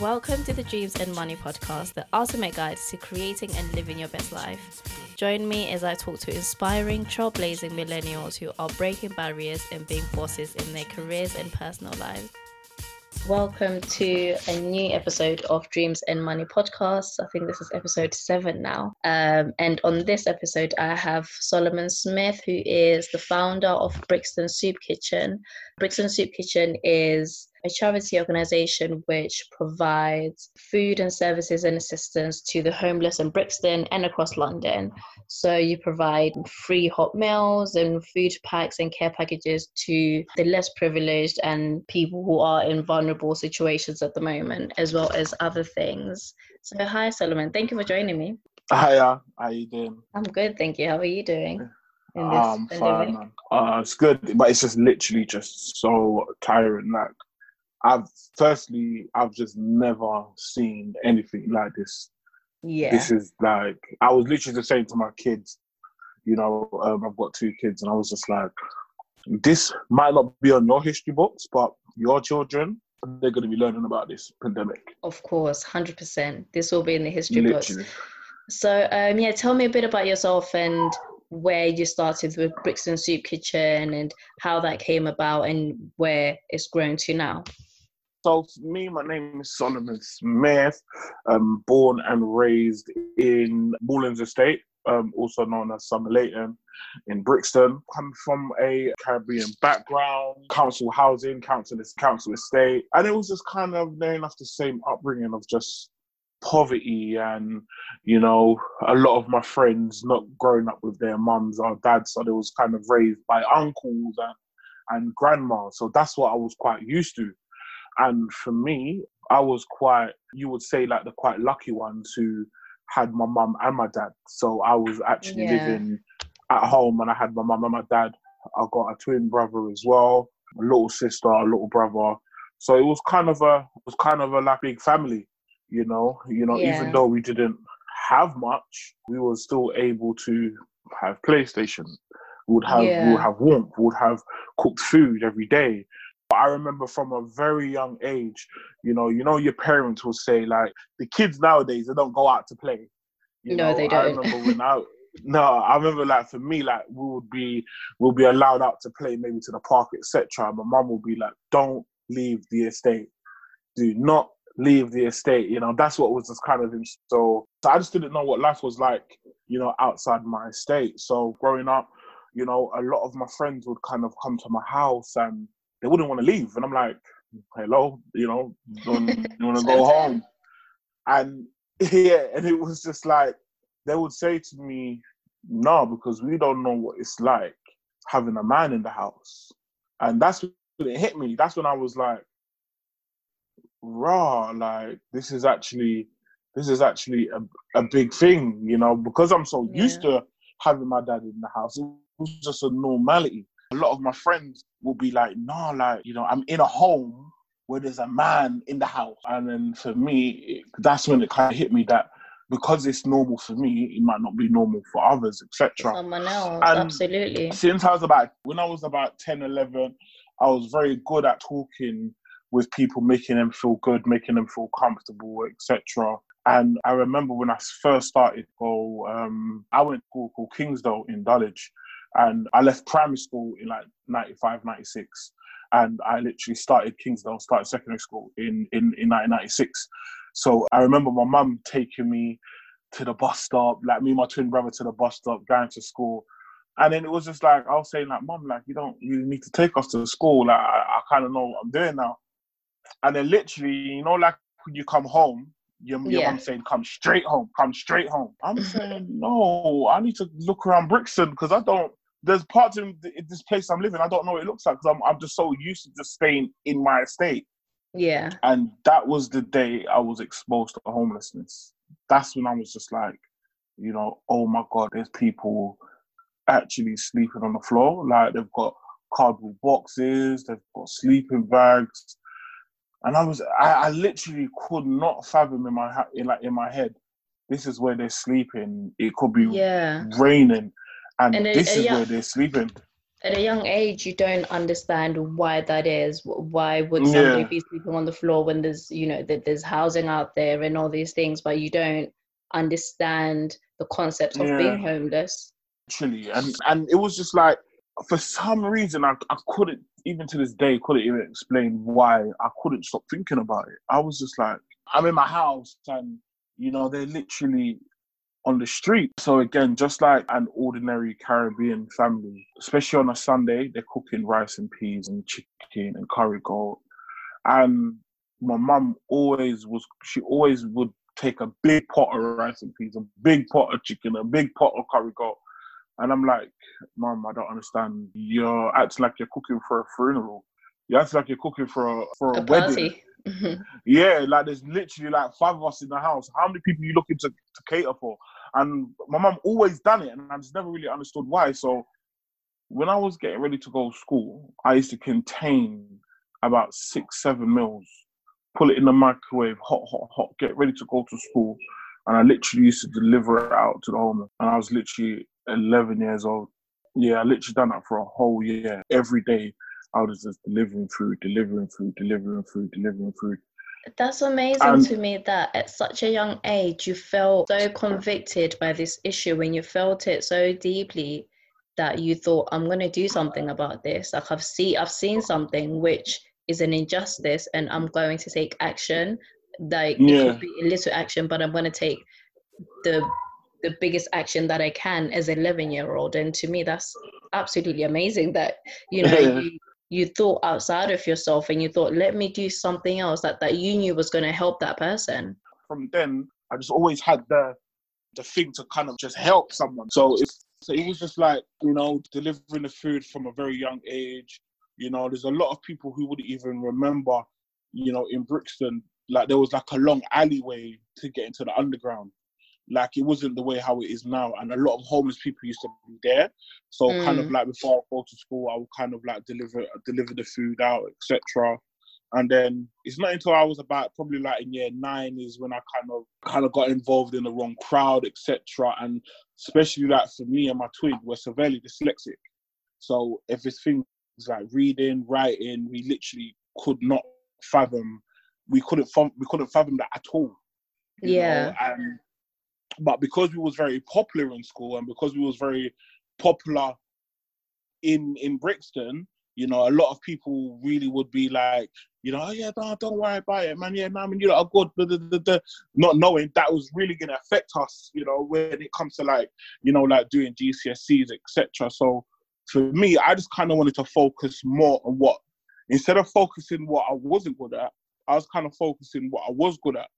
Welcome to the Dreams and Money podcast, the ultimate guide to creating and living your best life. Join me as I talk to inspiring, trailblazing millennials who are breaking barriers and being bosses in their careers and personal lives. Welcome to a new episode of Dreams and Money podcast. I think this is episode seven now. Um, and on this episode, I have Solomon Smith, who is the founder of Brixton Soup Kitchen. Brixton Soup Kitchen is a charity organization which provides food and services and assistance to the homeless in Brixton and across London. So you provide free hot meals and food packs and care packages to the less privileged and people who are in vulnerable situations at the moment, as well as other things. So hi Solomon, thank you for joining me. Hiya, how are you doing? I'm good, thank you. How are you doing? Um, fine, man. Uh, it's good, but it's just literally just so tiring. Like I've firstly, I've just never seen anything like this. Yeah. This is like I was literally just saying to my kids, you know, um, I've got two kids, and I was just like, this might not be on your history books, but your children, they're going to be learning about this pandemic. Of course, hundred percent. This will be in the history literally. books. So, um, yeah, tell me a bit about yourself and where you started with Brixton Soup Kitchen and how that came about and where it's grown to now. So me, my name is Solomon Smith. Um, born and raised in Moorlands Estate, um, also known as Somerleyton in Brixton. I'm from a Caribbean background, council housing, council council estate, and it was just kind of near enough the same upbringing of just poverty and you know a lot of my friends not growing up with their mums or dads so they was kind of raised by uncles and and grandma so that's what i was quite used to and for me, I was quite, you would say, like the quite lucky ones who had my mum and my dad. So I was actually yeah. living at home and I had my mum and my dad. I got a twin brother as well, a little sister, a little brother. So it was kind of a was kind of a like big family, you know. You know, yeah. even though we didn't have much, we were still able to have PlayStation. We would have yeah. we would have warmth. We would have cooked food every day. I remember from a very young age, you know, you know, your parents will say like the kids nowadays they don't go out to play. You no, know, they don't. I remember when I no, I remember like for me, like we would be we'll be allowed out to play maybe to the park, etc. My mum will be like, Don't leave the estate. Do not leave the estate. You know, that's what was just kind of so so I just didn't know what life was like, you know, outside my estate. So growing up, you know, a lot of my friends would kind of come to my house and they wouldn't want to leave. And I'm like, hello, you know, you want to go home? And yeah, and it was just like, they would say to me, no, because we don't know what it's like having a man in the house. And that's when it hit me. That's when I was like, raw, like this is actually this is actually a, a big thing, you know, because I'm so yeah. used to having my dad in the house. It was just a normality a lot of my friends will be like, nah, like, you know, I'm in a home where there's a man in the house. And then for me, it, that's when it kind of hit me that because it's normal for me, it might not be normal for others, etc. Someone else, and absolutely. Since I was about, when I was about 10, 11, I was very good at talking with people, making them feel good, making them feel comfortable, etc. And I remember when I first started, go, um, I went to school called Kingsdale in Dulwich. And I left primary school in like 95, 96. And I literally started Kingsdale, started secondary school in, in, in 1996. So I remember my mum taking me to the bus stop, like me and my twin brother to the bus stop, going to school. And then it was just like, I was saying like, mum, like, you don't, you need to take us to school. Like, I, I kind of know what I'm doing now. And then literally, you know, like when you come home, your, your yeah. mum saying, come straight home, come straight home. I'm mm-hmm. saying, no, I need to look around Brixton because I don't, there's parts in this place I'm living, I don't know what it looks like because I'm, I'm just so used to just staying in my estate. Yeah. And that was the day I was exposed to homelessness. That's when I was just like, you know, oh my God, there's people actually sleeping on the floor. Like they've got cardboard boxes, they've got sleeping bags. And I was, I, I literally could not fathom in my in like in my head, this is where they're sleeping. It could be yeah. raining and, and this is where they're sleeping. at a young age you don't understand why that is why would somebody Yeah. be sleeping on the floor when there's you know that there's housing out there and all these things but you don't understand the concept of being homeless literally and and it was just like for some reason I, I couldn't even to this day couldn't even explain why i couldn't stop thinking about it i was just like i'm in my house and you know they're literally on the street so again just like an ordinary caribbean family especially on a sunday they're cooking rice and peas and chicken and curry goat and my mum always was she always would take a big pot of rice and peas a big pot of chicken a big pot of curry goat and I'm like, Mom, I don't understand. You're acting like you're cooking for a funeral. You're acting like you're cooking for a for a, a wedding. party. Yeah, like there's literally like five of us in the house. How many people are you looking to, to cater for? And my mum always done it, and I just never really understood why. So when I was getting ready to go to school, I used to contain about six, seven meals, pull it in the microwave, hot, hot, hot, get ready to go to school. And I literally used to deliver it out to the homeless. And I was literally 11 years old. Yeah, I literally done that for a whole year. Every day, I was just delivering food, delivering food, delivering food, delivering food. That's amazing And- to me that at such a young age you felt so convicted by this issue when you felt it so deeply that you thought I'm going to do something about this. Like I've seen I've seen something which is an injustice and I'm going to take action. Like it Yeah. could be a little action, but I'm going to take the the biggest action that I can as an 11 year old. And to me, that's absolutely amazing that you know you you thought outside of yourself and you thought let me do something else that that you knew was going to help that person From then, I just always had the the thing to kind of just help someone. So so it was just like you know delivering the food from a very young age. You know, there's a lot of people who wouldn't even remember. You know, in Brixton, like there was like a long alleyway to get into the underground. Like it wasn't the way how it is now, and a lot of homeless people used to be there. So kind of Mm. like before I go to school, I would kind of like deliver deliver the food out, etc. And then it's not until I was about probably like in year nine is when I kind of kind of got involved in the wrong crowd, etc. And especially like for me and my twin, we're severely dyslexic. So if it's things like reading, writing, we literally could not fathom. We couldn't fathom, we couldn't fathom that at all. you know, Yeah. And but because we was very popular in school and because we was very popular in in Brixton, you know, a lot of people really would be like, you know, oh yeah, no, don't worry about it, man. Yeah, no, I mean, you know, good, blah, blah, blah, blah," not knowing that was really gonna affect us, you know, when it comes to like, you know, like doing GCSEs, etc. So for me, I just kind of wanted to focus more on what, instead of focusing what I wasn't good at, I was kind of focusing what I was good at.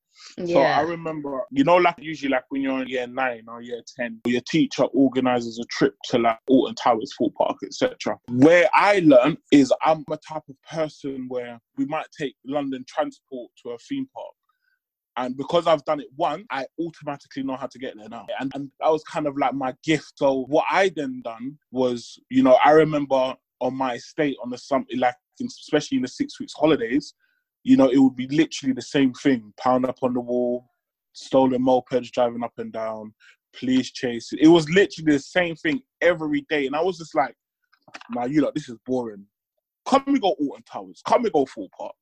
So I remember, you know, like usually like when you're in year nine or year ten, your teacher organizes a trip to like Alton Towers, Thorpe Park, etc. Where I learned is I'm a type of person where we might take London transport to a theme park. And because I've done it once, I automatically know how to get there now. And, and that was kind of like my gift. So what I then done was, you know, I remember on my estate on the summer, like in- especially in the six weeks holidays, you know, it would be literally the same thing. Pound up on the wall, stolen mopeds driving up and down, police chase. It was literally the same thing every day. And I was just like, nah, you know, this is boring. Come we go Alton Towers. Come we go Thorpe Park.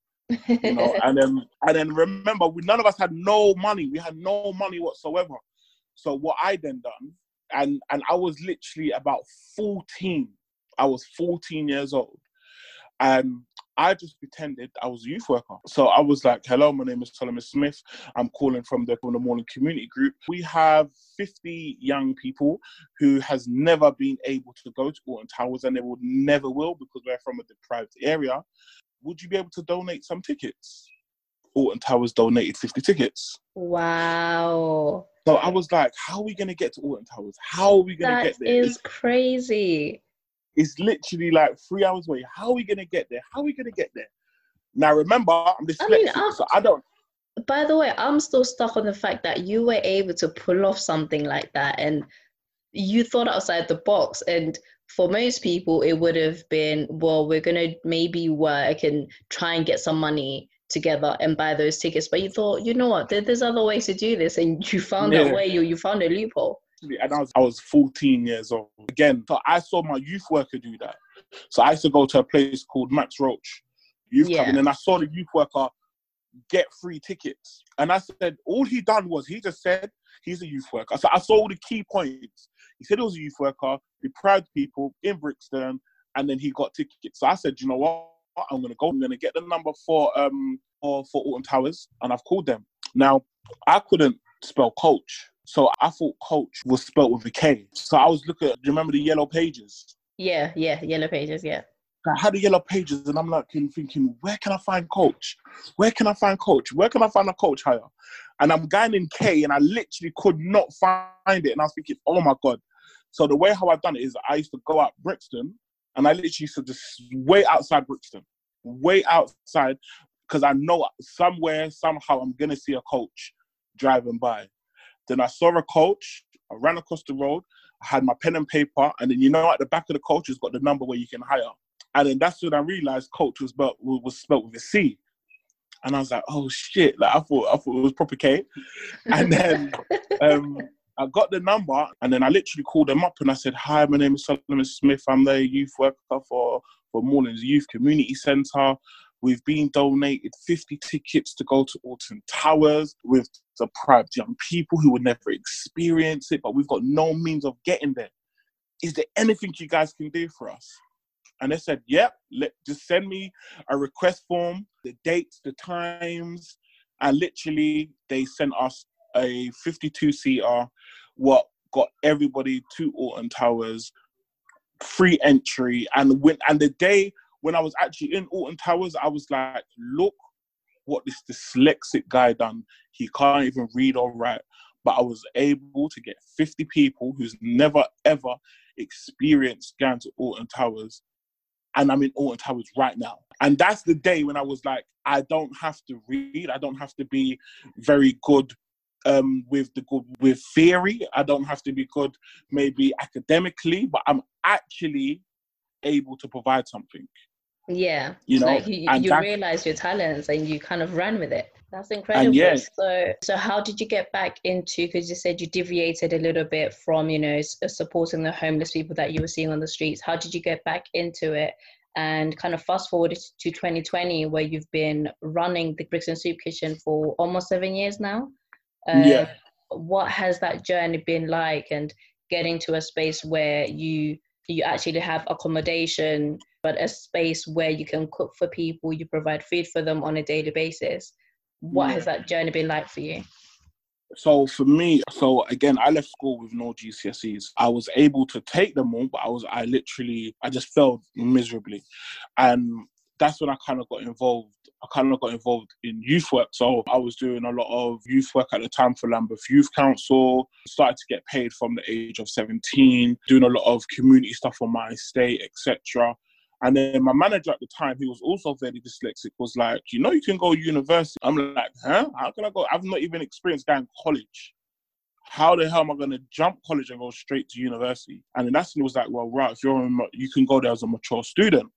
You know, and then and then remember we none of us had no money. We had no money whatsoever. So what I then done, and and I was literally about 14. I was 14 years old. And I just pretended I was a youth worker. So I was like, hello, my name is Solomon Smith. I'm calling from the, from the Morning Community Group. We have 50 young people who has never been able to go to Alton Towers and they would never will because we're from a deprived area. Would you be able to donate some tickets? Alton Towers donated 50 tickets. wow So I was like, how are we going to get to Alton Towers? How are we going to that get there? is crazy It's literally like three hours away. How are we gonna get there? How are we gonna get there? Now remember, I'm dyslexic, I mean, I'm- so I don't. by the way i'm still stuck on the fact that you were able to pull off something like that and you thought outside the box and for most people it would have been well we're going to maybe work and try and get some money together and buy those tickets but you thought you know what there's other ways to do this and you found Yeah. a way you, you found a loophole And I was, I was 14 years old again. So I saw my youth worker do that. So I used to go to a place called Max Roach Youth Yeah. Club, and then I saw the youth worker get free tickets. And I said, all he done was he just said he's a youth worker. So I saw all the key points. He said he was a youth worker, The deprived people in Brixton, and then he got tickets. So I said, you know what? I'm gonna go. I'm gonna get the number for um for, for Alton Towers, and I've called them. Now I couldn't spell coach, so I thought coach was spelled with a K. So I was looking. Do you remember the yellow pages? Yeah, yeah, yellow pages, yeah. I had the yellow pages, and I'm like thinking, where can I find coach? Where can I find coach? Where can I find a coach hire? And I'm going in K, and I literally could not find it. And I was thinking, oh my god. So the way how I've done it is, I used to go out Brixton, and I literally used to just way outside Brixton, way outside, because I know somewhere somehow I'm gonna see a coach driving by. Then I saw a coach. I ran across the road. I had my pen and paper, and then you know at the back of the coach has got the number where you can hire. And then that's when I realized coach was spelled was spelled with a C. And I was like, oh shit! Like I thought, I thought it was proper K. And then um, I got the number, and then I literally called them up and I said, "Hi, my name is Solomon Smith. I'm the youth worker for for Moorlands Youth Community Centre. We've been donated 50 tickets to go to Alton Towers with deprived young people who would never experience it, but we've got no means of getting there. Is there anything you guys can do for us?" And they said, "Yep, let, just send me a request form, the dates, the times." And literally, they sent us a 52 seater, what got everybody to Alton Towers, free entry. And when and the day when I was actually in Alton Towers, I was like, look what this dyslexic guy done. He can't even read or write. But I was able to get 50 people who's never ever experienced going to Alton Towers. And I'm in Alton Towers right now. And that's the day when I was like, I don't have to read. I don't have to be very good um, with the good with theory. I don't have to be good maybe academically, but I'm actually able to provide something. Yeah, You know, like you, and you that- realized your talents and you kind of ran with it. That's incredible. yeah. So, so how did you get back into? Because you said you deviated a little bit from, you know, supporting the homeless people that you were seeing on the streets. How did you get back into it? And kind of fast forward to 2020, where you've been running the Brixton Soup Kitchen for almost seven years now. Um, Yeah. What has that journey been like? And getting to a space where you you actually have accommodation but a space where you can cook for people, you provide food for them on a daily basis. What has that journey been like for you? So for me, so again, I left school with no GCSEs. I was able to take them all, but I was I literally I just failed miserably, and that's when I kind of got involved. I kind of got involved in youth work. So I was doing a lot of youth work at the time for Lambeth Youth Council. Started to get paid from the age of 17, doing a lot of community stuff on my estate, etc. And then my manager at the time, who was also very dyslexic, was like, you know, you can go university. I'm like, huh? How can I go? I've not even experienced going college. How the hell am I going to jump college and go straight to university? And then that's when it was like, well, right, if you're, you can go there as a mature student.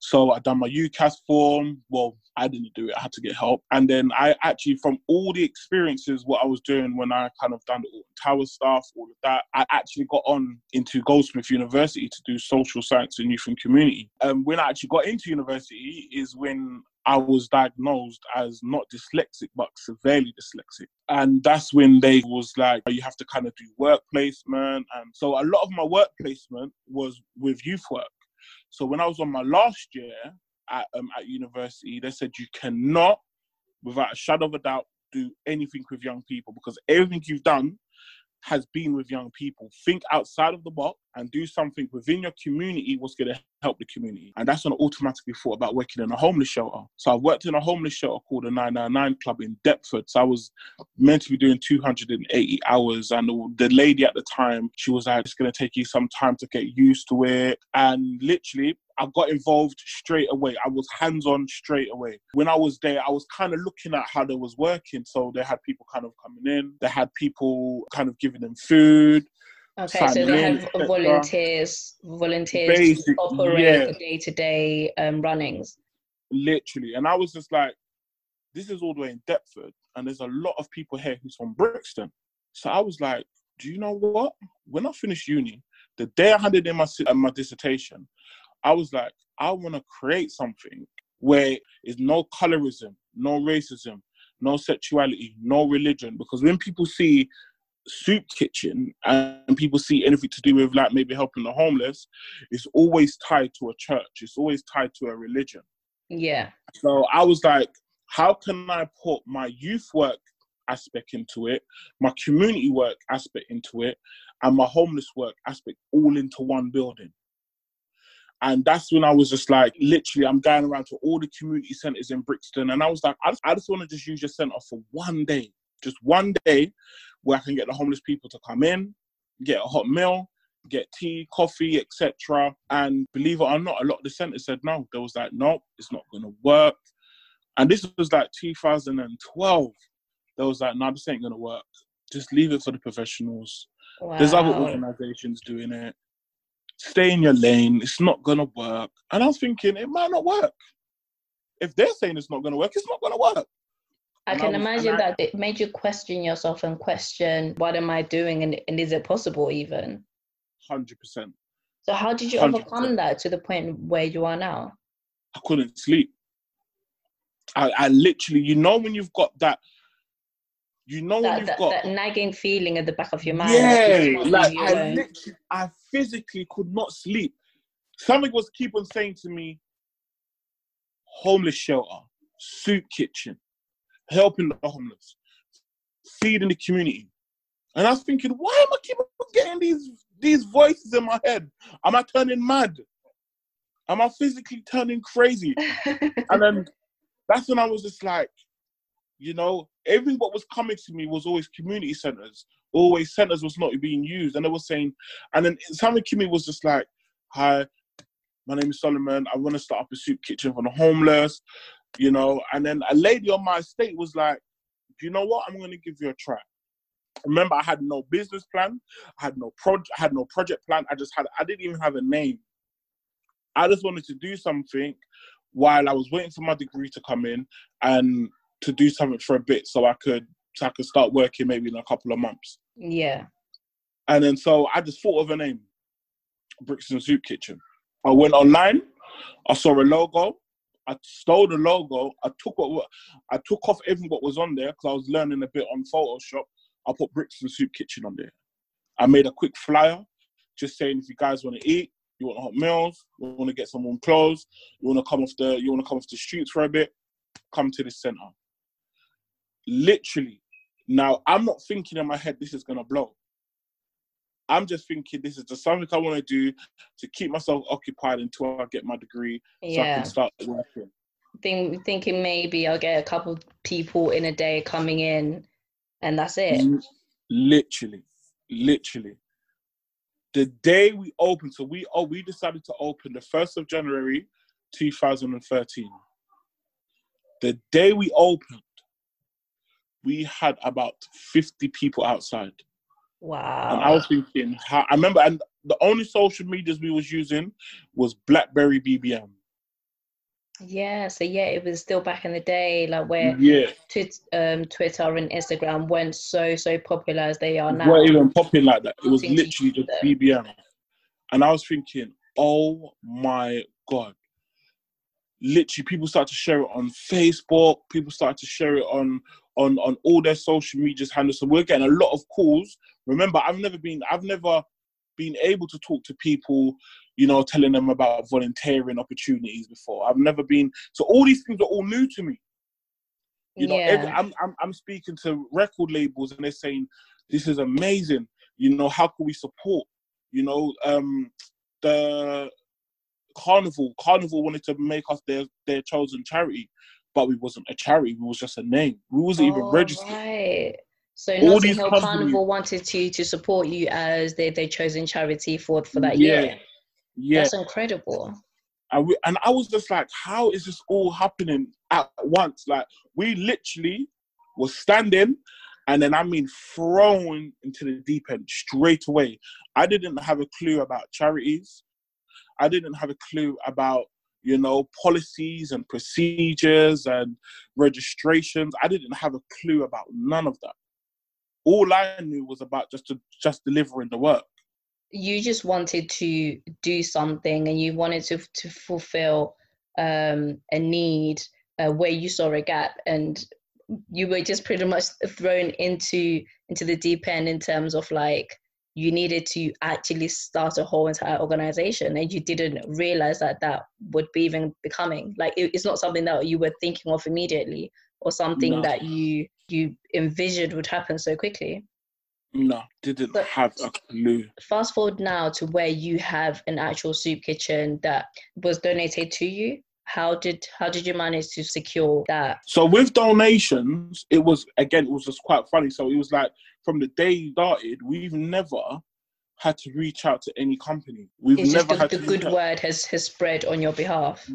So I done my UCAS form. Well, I didn't do it. I had to get help. And then I actually, from all the experiences, what I was doing when I kind of done the Tower stuff, all of that, I actually got on into Goldsmith University to do social science and youth and community. And when I actually got into university is when I was diagnosed as not dyslexic but severely dyslexic, and that's when they was like, oh, you have to kind of do work placement, and so a lot of my work placement was with youth work. So when I was on my last year at um, at university, they said you cannot, without a shadow of a doubt, do anything with young people because everything you've done has been with young people. Think outside of the box and do something within your community what's going to help the community. And that's when I automatically thought about working in a homeless shelter. So I've worked in a homeless shelter called the 999 Club in Deptford. So I was meant to be doing 280 hours. And the lady at the time, she was like, it's going to take you some time to get used to it. And literally, I got involved straight away. I was hands on straight away. When I was there, I was kind of looking at how they was working. So they had people kind of coming in, they had people kind of giving them food. Okay, so they in, have volunteers, volunteers Basic- to operate yeah. the day-to-day um, runnings. literally. And I was just like, this is all the way in Deptford, and there's a lot of people here who's from Brixton. So I was like, do you know what? When I finished uni, the day I handed in my uh, my dissertation, I was like, I want to create something where is no colorism, no racism, no sexuality, no religion. Because when people see soup kitchen and people see anything to do with like maybe helping the homeless, it's always tied to a church. It's always tied to a religion. Yeah. So I was like, how can I put my youth work aspect into it, my community work aspect into it, and my homeless work aspect all into one building? And that's when I was just like, literally, I'm going around to all the community centers in Brixton. And I was like, I just, I just want to just use your center for one day, just one day where I can get the homeless people to come in, get a hot meal, get tea, coffee, etc. And believe it or not, a lot of the centers said no. They was like, no, it's not going to work. And this was like 2012. They was like, no, this ain't going to work. Just leave it for the professionals. Wow. There's other organizations doing it stay in your lane. It's not gonna work. And I was thinking it might not work. If they're saying it's not gonna work, it's not gonna work. I and can I was, imagine I, that it made you question yourself and question what am I doing and, and is it possible even? Hundred percent. So how did you 100%. overcome that to the point where you are now? I couldn't sleep. I, I literally, you know, when you've got that you know that, you've that, got that nagging feeling at the back of your mind. Yeah, like I literally, I physically could not sleep. Something was keep on saying to me, homeless shelter, soup kitchen, helping the homeless, feeding the community. And I was thinking, why am I keep getting these these voices in my head? Am I turning mad? Am I physically turning crazy? and then that's when I was just like, you know, everything what was coming to me was always community centers. Always centers was not being used. And they were saying, and then something to me was just like, hi, my name is Solomon. I want to start up a soup kitchen for the homeless, you know. And then a lady on my estate was like, do you know what? I'm going to give you a try. Remember, I had no business plan. I had no project. I had no project plan. I just had. I didn't even have a name. I just wanted to do something while I was waiting for my degree to come in, and to do something for a bit so I could so I could start working maybe in a couple of months. Yeah. And then so I just thought of a name, Brixton Soup Kitchen. I went online, I saw a logo, I stole the logo, I took what I took off everything what was on there because I was learning a bit on Photoshop. I put Brixton Soup Kitchen on there. I made a quick flyer, just saying if you guys want to eat, you want hot meals, you want to get some warm clothes, you want to come off the you want to come off the streets for a bit, come to this center literally. Now, I'm not thinking in my head this is gonna blow. I'm just thinking this is just something I want to do to keep myself occupied until I get my degree, yeah. so I can start working. Think, thinking maybe I'll get a couple people in a day coming in, and that's it. Literally, literally. The day we opened, so we oh we decided to open the first of January, 2013. The day we opened, we had about 50 people outside. Wow. And I was thinking, how, I remember, and the only social medias we was using was BlackBerry BBM. Yeah, so yeah, it was still back in the day, like where yeah, tw- um, Twitter and Instagram weren't so so popular as they are now. weren't even popping like that. It was literally just BBM, and I was thinking, oh my god! Literally, people started to share it on Facebook. People started to share it on on on all their social media handles. So we're getting a lot of calls. Remember, I've never been I've never been able to talk to people, you know, telling them about volunteering opportunities before. I've never been so all these things are all new to me. You know, yeah. every, I'm, I'm I'm speaking to record labels and they're saying this is amazing. You know, how can we support? You know, um, the carnival carnival wanted to make us their their chosen charity but we wasn't a charity. We was just a name. We wasn't oh, even registered. Right. So All Notting Hill companies, Carnival wanted to to support you as they they chosen charity for for that yeah, year. Yeah, that's incredible. And, we, and I was just like, how is this all happening at once? Like we literally was standing, and then I mean thrown into the deep end straight away. I didn't have a clue about charities. I didn't have a clue about you know, policies and procedures and registrations. I didn't have a clue about none of that. All I knew was about just to, just delivering the work. you just wanted to do something and you wanted to to fulfill um, a need uh, where you saw a gap and you were just pretty much thrown into into the deep end in terms of like you needed to actually start a whole entire organization and you didn't realize that that would be even becoming. Like it, it's not something that you were thinking of immediately or something no. that you you envisioned would happen so quickly. No didn't but have a clue. fast forward now to where you have an actual soup kitchen that was donated to you how did how did you manage to secure that? So with donations it was again it was just quite funny. So it was like from the day you started we've never had to reach out to any company. We've it's never just the, had the good word has has spread on your behalf.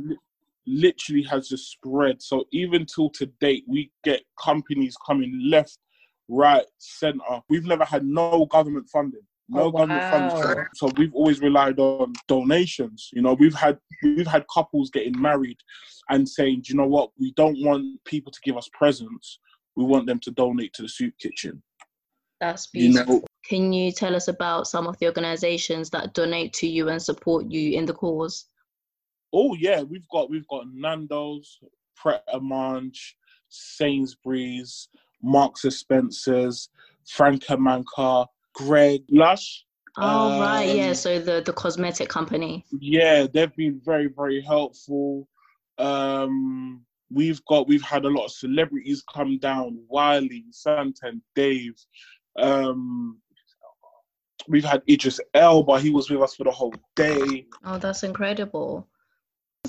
Literally has just spread. So even till to date we get companies coming left right center. We've never had no government funding no oh, government wow. funds. So we've always relied on donations. You know, we've had we've had couples getting married and saying, you know what, we don't want people to give us presents. We want them to donate to the soup kitchen. That's beautiful. You know, Can you tell us about some of the organizations that donate to you and support you in the cause? Oh yeah, we've got we've got Nando's, Pret a Manger, Sainsbury's, Marks and Spencers, Franco Manca, Greg Lush. Oh um, right, yeah. So the the cosmetic company. Yeah, they've been very very helpful. Um, we've got we've had a lot of celebrities come down. Wiley, Santan, Dave. Um, we've had Idris Elba. He was with us for the whole day. Oh, that's incredible.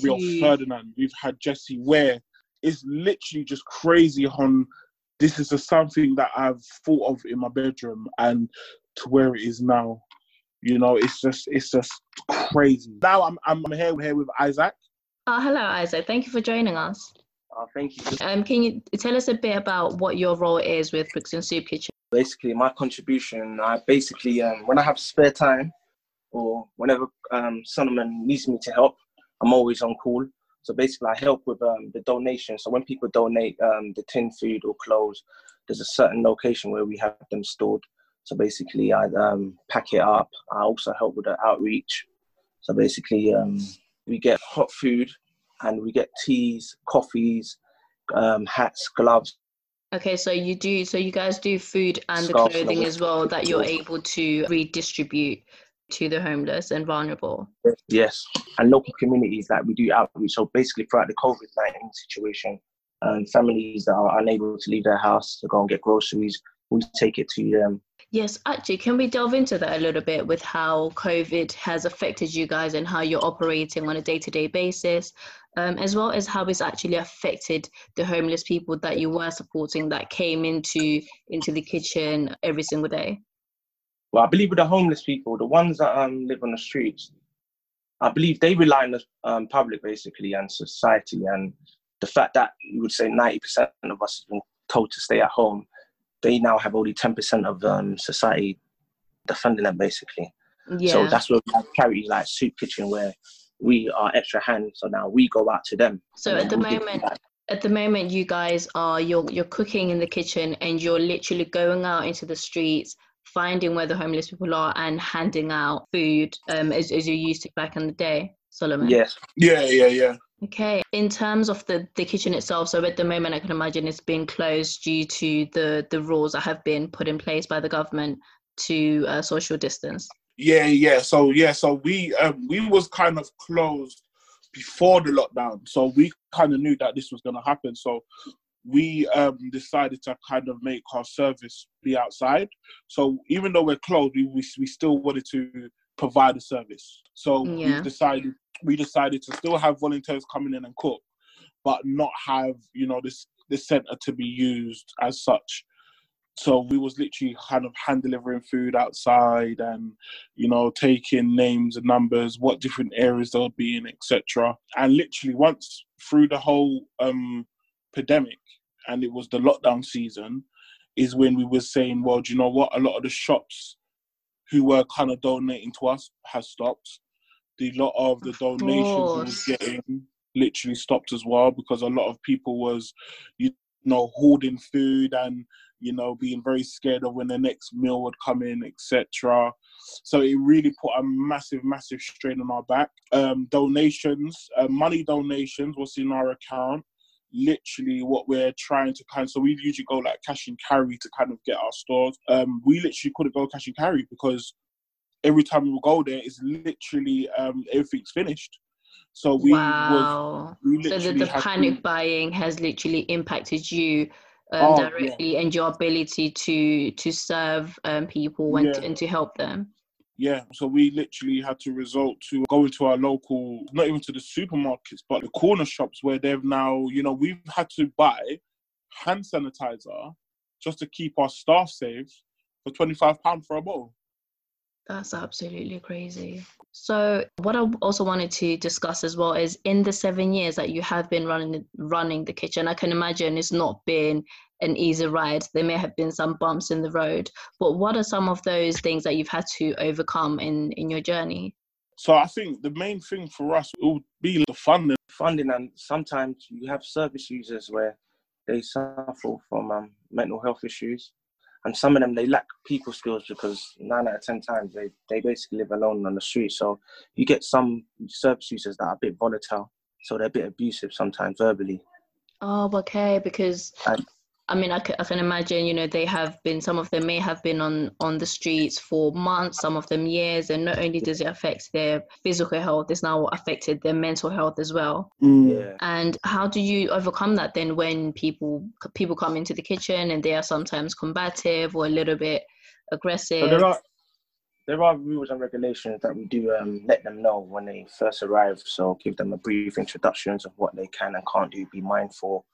Rio Ferdinand. We've had Jessie Ware. It's literally just crazy on this is just something that I've thought of in my bedroom and to where it is now. You know, it's just it's just crazy. Now I'm I'm here here with Isaac. Oh, hello, Isaac. Thank you for joining us. Oh, thank you. Um, can you tell us a bit about what your role is with Brixton Soup Kitchen? Basically, my contribution, I basically, um, when I have spare time or whenever um, Solomon needs me to help, I'm always on call. So basically, I help with um, the donation. So when people donate um, the tin food or clothes, there's a certain location where we have them stored. So basically, I um, pack it up. I also help with the outreach. So basically, um, we get hot food and we get teas, coffees, um, hats, gloves. Okay, so you do. So you guys do food and the clothing as well that you're able to redistribute to the homeless and vulnerable. Yes, and local communities that we do outreach. So basically, throughout the COVID 19 situation, um, families that are unable to leave their house to go and get groceries, we take it to them. Yes, actually, can we delve into that a little bit with how COVID has affected you guys and how you're operating on a day to day basis, um, as well as how it's actually affected the homeless people that you were supporting that came into into the kitchen every single day? Well, I believe with the homeless people, the ones that um, live on the streets, I believe they rely on the um, public basically and society. And the fact that you would say 90% of us have been told to stay at home, they now have only 10% of um, society defending them basically. Yeah. So that's where we have charities like Soup Kitchen where we are extra hands. So now we go out to them. So at the moment, at the moment you guys are you're you're cooking in the kitchen and you're literally going out into the streets finding where the homeless people are and handing out food um, as, as you used to back in the day, Solomon? Yes. Yeah, yeah, yeah. Okay. In terms of the, the kitchen itself, so at the moment I can imagine it's being closed due to the, the rules that have been put in place by the government to uh, social distance. Yeah, yeah. So yeah, so we um, we was kind of closed before the lockdown, so we kind of knew that this was going to happen. So we um, decided to kind of make our service be outside. So even though we're closed, we, we, we still wanted to provide a service. So yeah. we decided we decided to still have volunteers coming in and cook, but not have you know this this center to be used as such. So we was literally kind of hand delivering food outside and you know taking names and numbers, what different areas they'll be in, etc. And literally once through the whole um, pandemic and it was the lockdown season, is when we were saying, well, do you know what? A lot of the shops who were kind of donating to us has stopped. The lot of the of donations we was getting literally stopped as well because a lot of people was, you know, hoarding food and you know, being very scared of when the next meal would come in, etc. So it really put a massive, massive strain on our back. Um, donations, uh, money donations, what's in our account, literally what we're trying to kind of, so we usually go like cash and carry to kind of get our stores. Um, we literally couldn't go cash and carry because every time we go there, it's literally um, everything's finished. So we wow. Was, we so the, the panic to, buying has literally impacted you um, oh, directly yeah. and your ability to to serve um, people and, yeah. and to help them. Yeah, so we literally had to resort to going to our local, not even to the supermarkets, but the corner shops where they've now, you know, we've had to buy hand sanitizer just to keep our staff safe for £25 for a bottle. That's absolutely crazy. So, what I also wanted to discuss as well is in the seven years that you have been running running the kitchen, I can imagine it's not been an easy ride. There may have been some bumps in the road, but what are some of those things that you've had to overcome in in your journey? So, I think the main thing for us will be the funding. Funding, and sometimes you have service users where they suffer from um, mental health issues and some of them they lack people skills because nine out of ten times they, they basically live alone on the street. So you get some service users that are a bit volatile, so they're a bit abusive sometimes verbally. Oh, okay. Because and, I mean, I can, imagine, you know, they have been, some of them may have been on, on the streets for months, some of them years. And not only does it affect their physical health, it's now affected their mental health as well. Mm. Yeah. And how do you overcome that then when people, people come into the kitchen and they are sometimes combative or a little bit aggressive? So there are, there are rules and regulations that we do um, let them know when they first arrive. So give them a brief introductions of what they can and can't do. Be mindful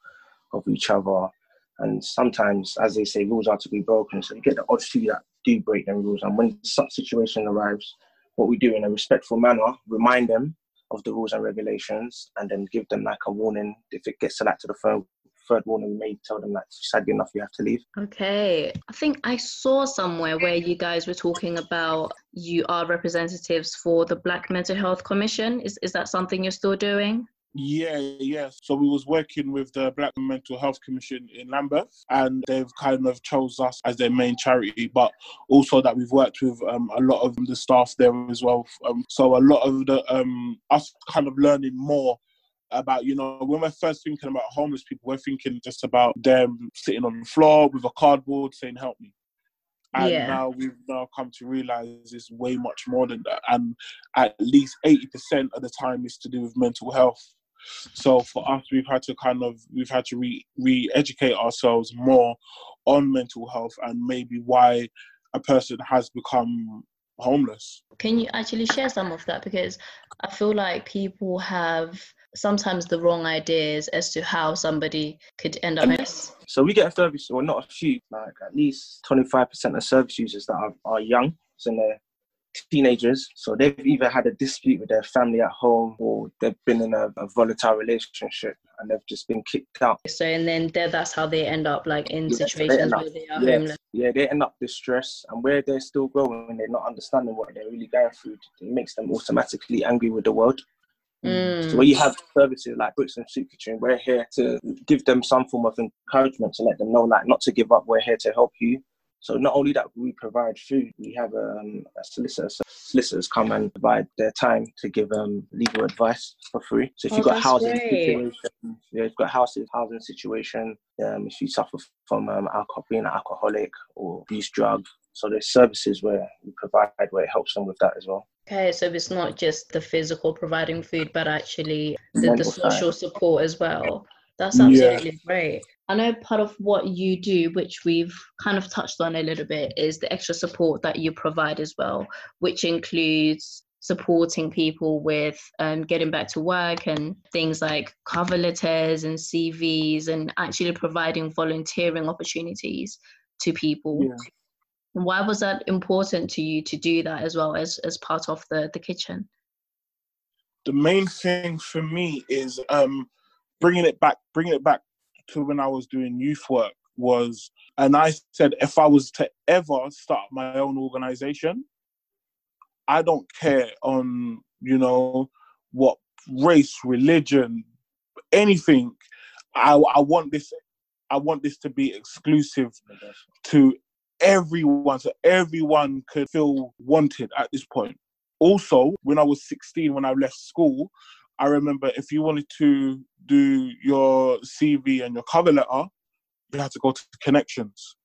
of each other and sometimes, as they say, rules are to be broken. So you get the odd few that do break them rules. And when such situation arrives, what we do in a respectful manner, remind them of the rules and regulations, and then give them like a warning. If it gets to that to the third, third warning, we may tell them that sadly enough, you have to leave. Okay. I think I saw somewhere where you guys were talking about you are representatives for the Black Mental Health Commission. Is, is that something you're still doing? Yeah, yeah. So we was working with the Black Mental Health Commission in Lambeth, and they've kind of chose us as their main charity. But also that we've worked with um, a lot of the staff there as well. Um, so a lot of the um, us kind of learning more about you know when we're first thinking about homeless people, we're thinking just about them sitting on the floor with a cardboard saying "Help me." and yeah. now we've now come to realize it's way much more than that and at least 80% of the time is to do with mental health so for us, we've had to kind of we've had to re re-educate ourselves more on mental health and maybe why a person has become homeless. Can you actually share some of that? Because I feel like people have sometimes the wrong ideas as to how somebody could end up. Homeless. So we get a service, or well, not a few, like at least 25% of service users that are, are young, so in their teenagers. So they've either had a dispute with their family at home or they've been in a, a volatile relationship and they've just been kicked out. So and then that's how they end up like in yeah, situations up, where they are yeah, homeless. Yeah, they end up distressed and where they're still growing and they're not understanding what they're really going through, it makes them automatically angry with the world. Mm. So when you have services like Brixton Soup Kitchen, we're here to give them some form of encouragement to let them know, like, not to give up. We're here to help you. So not only that we provide food, we have um, a solicitor. So solicitors come and provide their time to give um, legal advice for free. So if you've oh, got housing great. situation, yeah, you've got housing housing situation, um, if you suffer from um, alcohol, being an alcoholic or abuse drug, so there's services where we provide where it helps them with that as well. Okay, so it's not just the physical providing food, but actually the, the social support as well. That's absolutely yeah. great. I know part of what you do, which we've kind of touched on a little bit, is the extra support that you provide as well, which includes supporting people with um, getting back to work and things like cover letters and CVs and actually providing volunteering opportunities to people. Yeah. Why was that important to you to do that as well as, as part of the, the kitchen? The main thing for me is um, bringing it back, bringing it back to when I was doing youth work was, and I said if I was to ever start my own organization, I don't care on you know what race, religion, anything. I I want this I want this to be exclusive to everyone, so everyone could feel wanted at this point. Also, when I was 16, when I left school, I remember if you wanted to do your CV and your cover letter, you had to go to Connexions.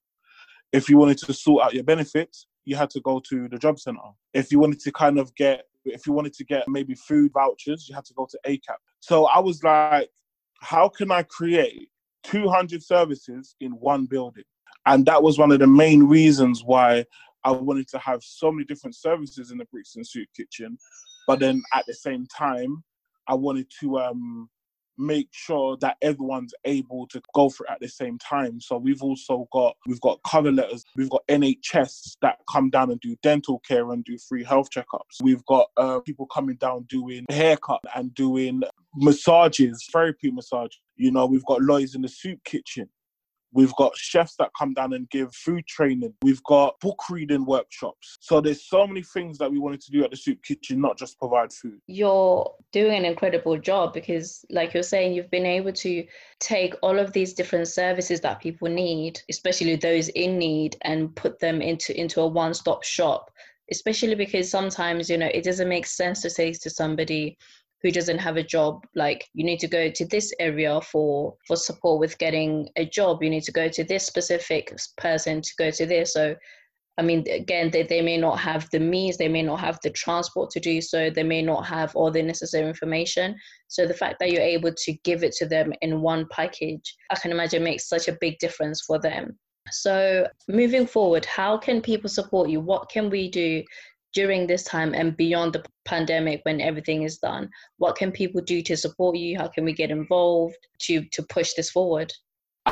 If you wanted to sort out your benefits, you had to go to the job center. If you wanted to kind of get, if you wanted to get maybe food vouchers, you had to go to ACAP. So I was like, how can I create 200 services in one building? And that was one of the main reasons why I wanted to have so many different services in the Brixton Soup Kitchen. But then at the same time, I wanted to um, make sure that everyone's able to go for it at the same time. So we've also got we've got cover letters, we've got NHS that come down and do dental care and do free health checkups. We've got uh, people coming down doing haircut and doing massages, therapy massage. You know, we've got lawyers in the soup kitchen. We've got chefs that come down and give food training. We've got book reading workshops. So there's so many things that we wanted to do at the soup kitchen, not just provide food. You're doing an incredible job because, like you're saying, you've been able to take all of these different services that people need, especially those in need, and put them into into a one-stop shop. Especially because sometimes, you know, it doesn't make sense to say to somebody, who doesn't have a job like you need to go to this area for for support with getting a job. You need to go to this specific person to go to this. So i mean again they, they may not have the means they may not have the transport to do so they may not have all the necessary information. So the fact that you're able to give it to them in one package i can imagine makes such a big difference for them. So moving forward how can people support you? What can we do during this time and beyond the pandemic when everything is done? What can people do to support you? How can we get involved to to push this forward?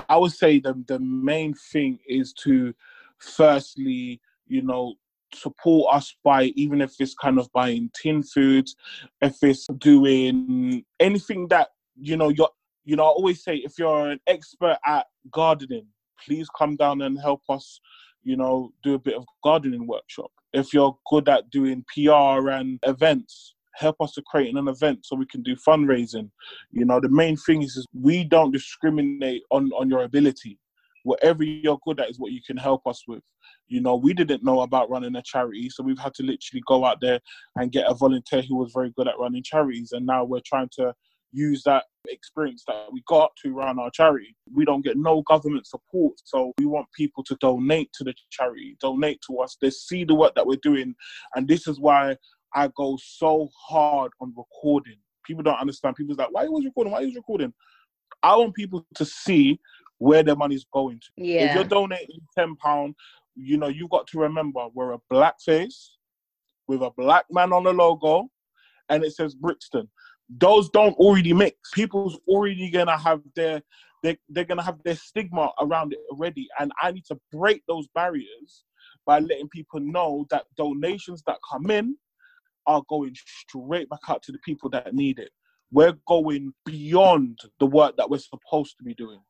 I would say the, the main thing is to firstly you know support us by even if it's kind of buying tin foods if it's doing anything that you know you're you know i always say if you're an expert at gardening please come down and help us you know do a bit of gardening workshop if you're good at doing PR and events, help us to create an event so we can do fundraising. You know, the main thing is, is we don't discriminate on, on your ability. Whatever you're good at is what you can help us with. You know, we didn't know about running a charity, so we've had to literally go out there and get a volunteer who was very good at running charities. And now we're trying to use that experience that we got to run our charity. We don't get no government support, so we want people to donate to the charity, donate to us. They see the work that we're doing, and this is why I go so hard on recording. People don't understand. People's like, why are you recording? Why are you recording? I want people to see where their money's going to. Yeah. If you're donating ten pound, you know you've got to remember we're a black face with a black man on the logo, and it says Brixton those don't already mix. People's already gonna have their they they're gonna have their stigma around it already, and I need to break those barriers by letting people know that donations that come in are going straight back out to the people that need it. We're going beyond the work that we're supposed to be doing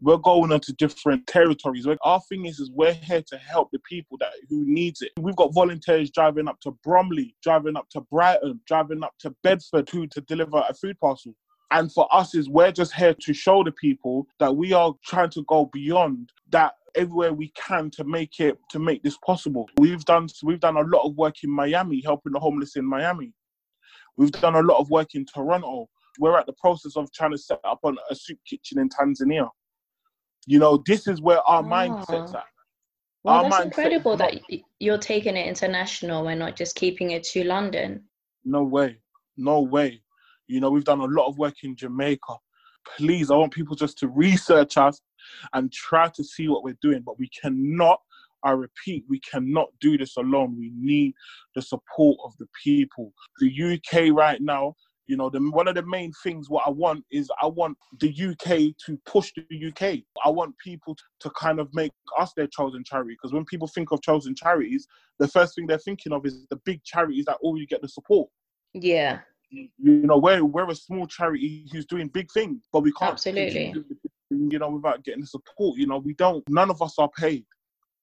we're going into different territories. Our thing is, is we're here to help the people that who needs it. We've got volunteers driving up to Bromley, driving up to Brighton, driving up to Bedford to, to deliver a food parcel. And for us is we're just here to show the people that we are trying to go beyond that everywhere we can to make it to make this possible. We've done we've done a lot of work in Miami, helping the homeless in Miami. We've done a lot of work in Toronto. We're at the process of trying to set up a soup kitchen in Tanzania. You know, this is where our oh. mindset's ah. at. Well, our that's incredible that you're taking it international and not just keeping it to London. No way. No way. You know, we've done a lot of work in Jamaica. Please, I want people just to research us and try to see what we're doing, but we cannot I repeat, we cannot do this alone. We need the support of the people. The UK right now you know, the, one of the main things what I want is I want the UK to push the UK. I want people to kind of make us their chosen charity because when people think of chosen charities, the first thing they're thinking of is the big charities that already get the support. Yeah. You know, we're we're a small charity who's doing big things, but we can't absolutely. You know, without getting the support, you know, we don't. None of us are paid.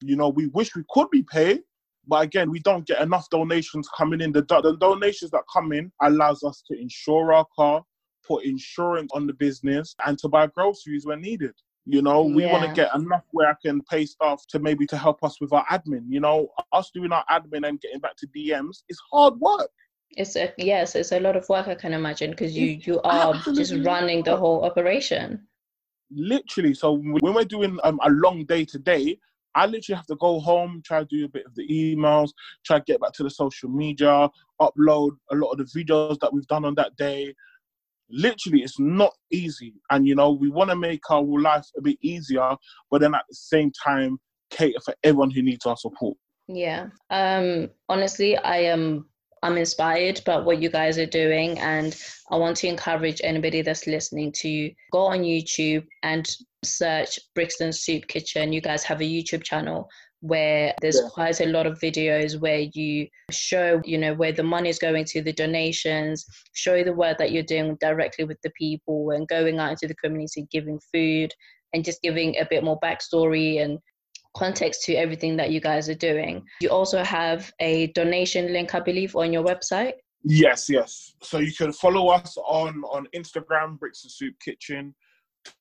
You know, we wish we could be paid, but again, we don't get enough donations coming in. The, the donations that come in allows us to insure our car, put insurance on the business, and to buy groceries when needed. You know, we want to get enough where I can pay staff to maybe to help us with our admin. You know, us doing our admin and getting back to DMs is hard work. It's a yes, it's a lot of work I can imagine because you you are just running the whole operation. literally so when we're doing um, a long day to day i literally have to go home try to do a bit of the emails try to get back to the social media upload a lot of the videos that we've done on that day. Literally it's not easy. And you know we want to make our life a bit easier but then at the same time cater for everyone who needs our support. Yeah. Um honestly, I am I'm inspired by what you guys are doing and I want to encourage anybody that's listening to go on YouTube and search Brixton Soup Kitchen. You guys have a YouTube channel where there's Yeah. quite a lot of videos where you show, you know, where the money is going to, the donations, show the work that you're doing directly with the people and going out into the community, giving food and just giving a bit more backstory and context to everything that you guys are doing. You also have a donation link, I believe, on your website. Yes, yes. So you can follow us on on Instagram, Brixton Soup Kitchen,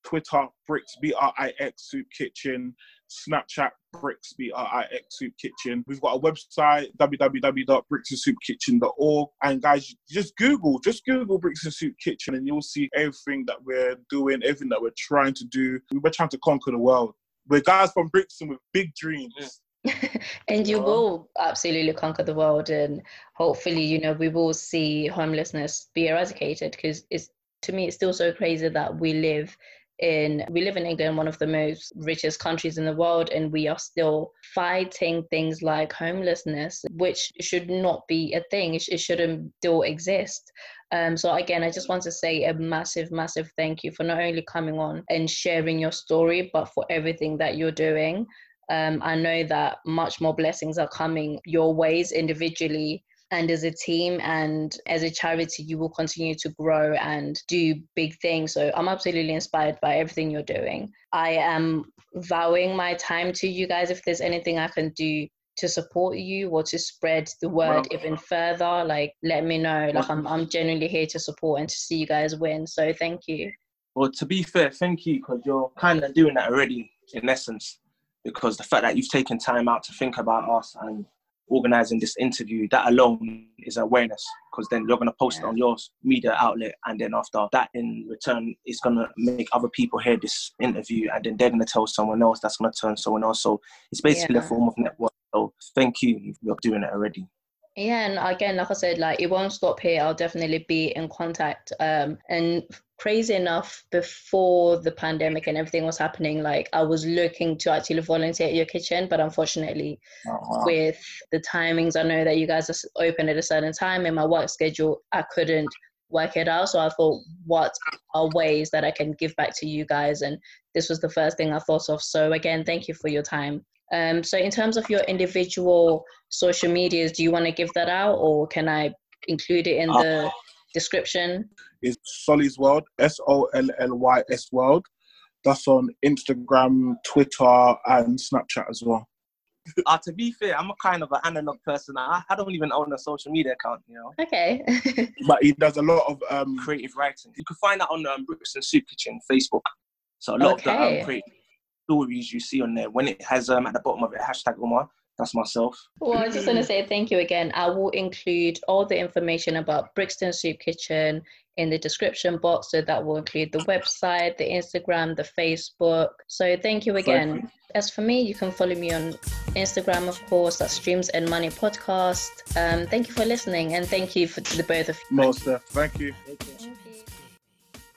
Twitter, Brix B R I X Soup Kitchen, Snapchat, Bricks B R I X Soup Kitchen. We've got a website, www.brixtonsoupkitchen.org. And guys, just Google, just Google Brixton Soup Kitchen, and you'll see everything that we're doing, everything that we're trying to do. We're trying to conquer the world. We're guys from Brixton with big dreams. and you Yeah. will absolutely conquer the world and hopefully you know we will see homelessness be eradicated because it's to me it's still so crazy that we live in we live in england one of the most richest countries in the world and we are still fighting things like homelessness which should not be a thing it, shouldn't still exist um, so again, I just want to say a massive, massive thank you for not only coming on and sharing your story, but for everything that you're doing. Um, I know that much more blessings are coming your ways individually and as a team and as a charity, you will continue to grow and do big things. So I'm absolutely inspired by everything you're doing. I am vowing my time to you guys. If there's anything I can do to support you or to spread the word even further, like let me know. Like I'm, I'm genuinely here to support and to see you guys win. So thank you. Well, to be fair, thank you because you're kind of doing that already in essence. Because the fact that you've taken time out to think about us and organizing this interview, that alone is awareness. Because then you're going to post it on your media outlet, and then after that, in return, it's going to make other people hear this interview, and then they're going to tell someone else. That's going to turn someone else. So it's basically Yeah. a form of network. So thank you. You're doing it already. Yeah, and again, like I said, like it won't stop here. I'll definitely be in contact. Um, and crazy enough, before the pandemic and everything was happening, like I was looking to actually volunteer at your kitchen, but unfortunately, Oh, wow. with the timings, I know that you guys are open at a certain time. In my work schedule, I couldn't work it out. So I thought, what are ways that I can give back to you guys? And this was the first thing I thought of. So again, thank you for your time. Um, so in terms of your individual social medias, do you want to give that out, or can I include it in Uh, the description? is Solly's World, S O L L Y S World. That's on Instagram, Twitter, and Snapchat as well. Uh, to be fair, I'm a kind of an analog person. I, I don't even own a social media account, you know. Okay. But he does a lot of um, creative writing. You can find that on um, Brixton Soup Kitchen Facebook. So a lot of the um, creative stories you see on there, when it has um, at the bottom of it hashtag Omar, that's myself. Well, I just want to say thank you again. I will include all the information about Brixton Soup Kitchen in the description box. So that will include the website, the Instagram, the Facebook. So thank you again. As for me, you can follow me on Instagram, of course, that's Streams and Money Podcast. Um, thank you for listening and thank you for the both of you. most. Uh, thank you. Okay.